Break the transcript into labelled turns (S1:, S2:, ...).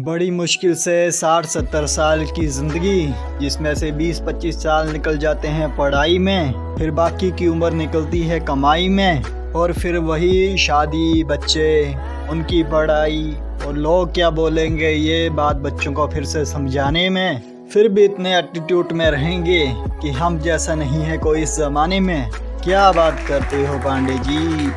S1: बड़ी मुश्किल से 60-70 साल की ज़िंदगी, जिसमें से 20-25 साल निकल जाते हैं पढ़ाई में, फिर बाकी की उम्र निकलती है कमाई में, और फिर वही शादी, बच्चे, उनकी पढ़ाई, और लोग क्या बोलेंगे ये बात बच्चों को फिर से समझाने में। फिर भी इतने एटीट्यूड में रहेंगे कि हम जैसा नहीं है कोई इस ज़माने में। क्या बात करते हो पांडे जी?